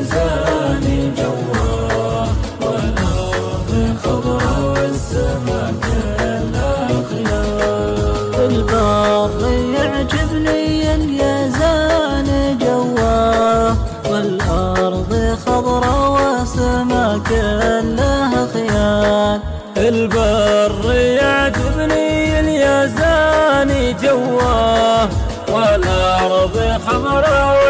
ميزان الجواه والأرض خضراء والسماء كالأخيار البر يعجبني اليزان جواه والأرض خضراء والسماء كالأخيار البر يعجبني اليزان جواه والأرض خضراء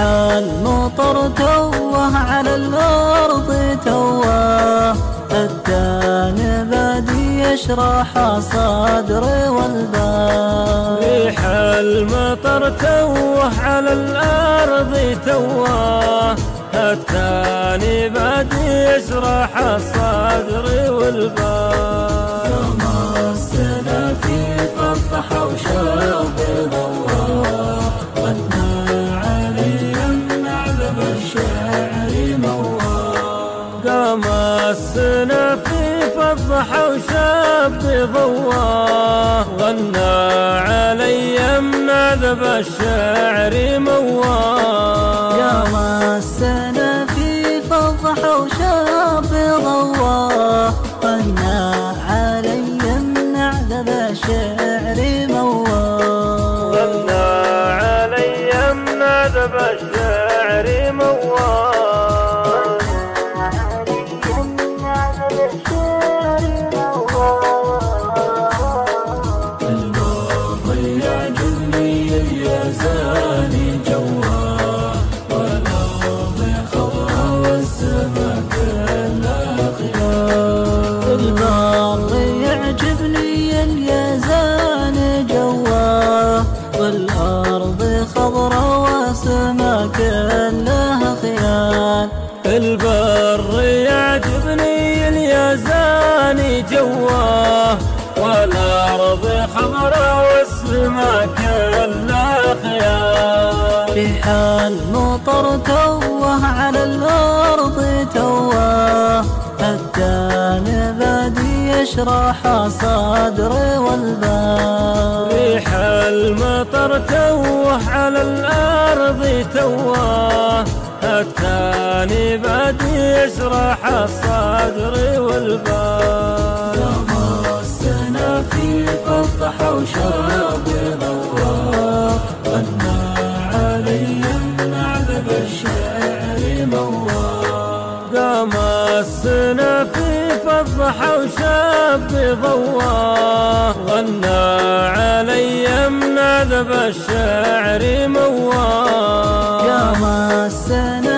خيال في حال مطر توه على الأرض توه. الدان بادي يشرح صدري والبال. ريح المطر توه على الأرض توه. الثاني بعد يشرح الصدر والبال. الشعر مواه. قام السنة في فضح وشاب ضواه. غنى علي من عذب الشعر مواه. من عذب الشعر مواه الباطل يعجبني اليزاني جواه والأرض خضرا والسما كلها خيال البر يعجبني اليزاني جواه والأرض خضرا والسما كلها خيال. البر يعجبني اليزاني جواه والأرض خضرا والسما كلها خيال. في حال مطر توه على الأرض توه الدان بادي يشرح صدري والبال ريح المطر توه على الأرض توه. الثاني بعد يشرح الصدر والبال تمسنا في فضح وشرب ضواه غنى علي من عذب الشعر مواه السنة في فضح وشاب ضواه غنى من عذب الشعر مواه يا مسنا في